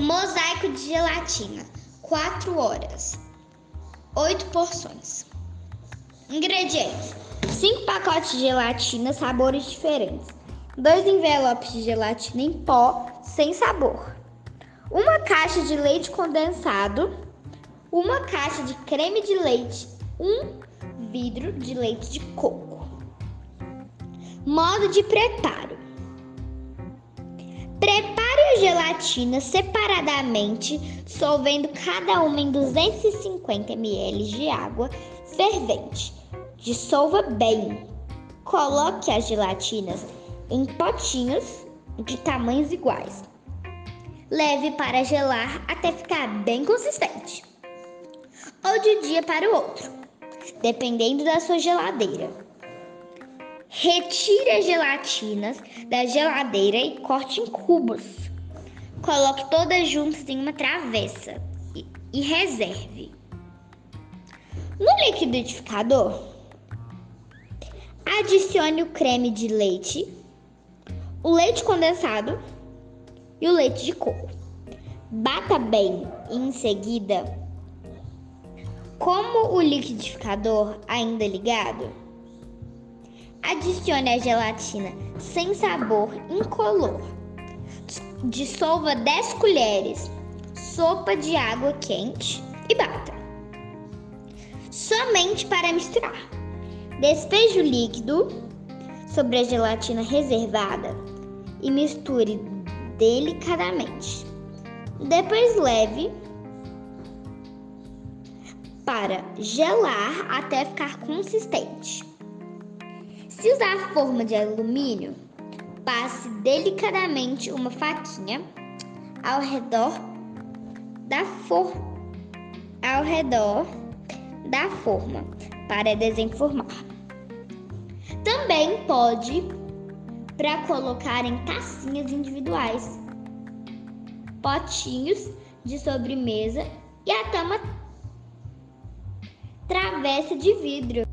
Mosaico de gelatina, 4 horas. 8 porções. Ingredientes: 5 pacotes de gelatina, sabores diferentes. 2 envelopes de gelatina em pó, sem sabor. Uma caixa de leite condensado. Uma caixa de creme de leite. Um vidro de leite de coco. Modo de preparo: Prepare gelatina separadamente, dissolvendo cada uma em 250 ml de água fervente. Dissolva bem. Coloque as gelatinas em potinhos de tamanhos iguais. Leve para gelar até ficar bem consistente. Ou de um dia para o outro, dependendo da sua geladeira. Retire as gelatinas da geladeira e corte em cubos. Coloque todas juntas em uma travessa e, e reserve. No liquidificador, adicione o creme de leite, o leite condensado e o leite de coco. Bata bem e em seguida, como o liquidificador ainda é ligado, Adicione a gelatina sem sabor incolor. Dissolva 10 colheres sopa de água quente e bata. Somente para misturar. Despeje o líquido sobre a gelatina reservada e misture delicadamente. Depois leve para gelar até ficar consistente. Se usar forma de alumínio, passe delicadamente uma faquinha ao redor da forma ao redor da forma para desenformar. Também pode para colocar em tacinhas individuais, potinhos de sobremesa e a tama travessa de vidro.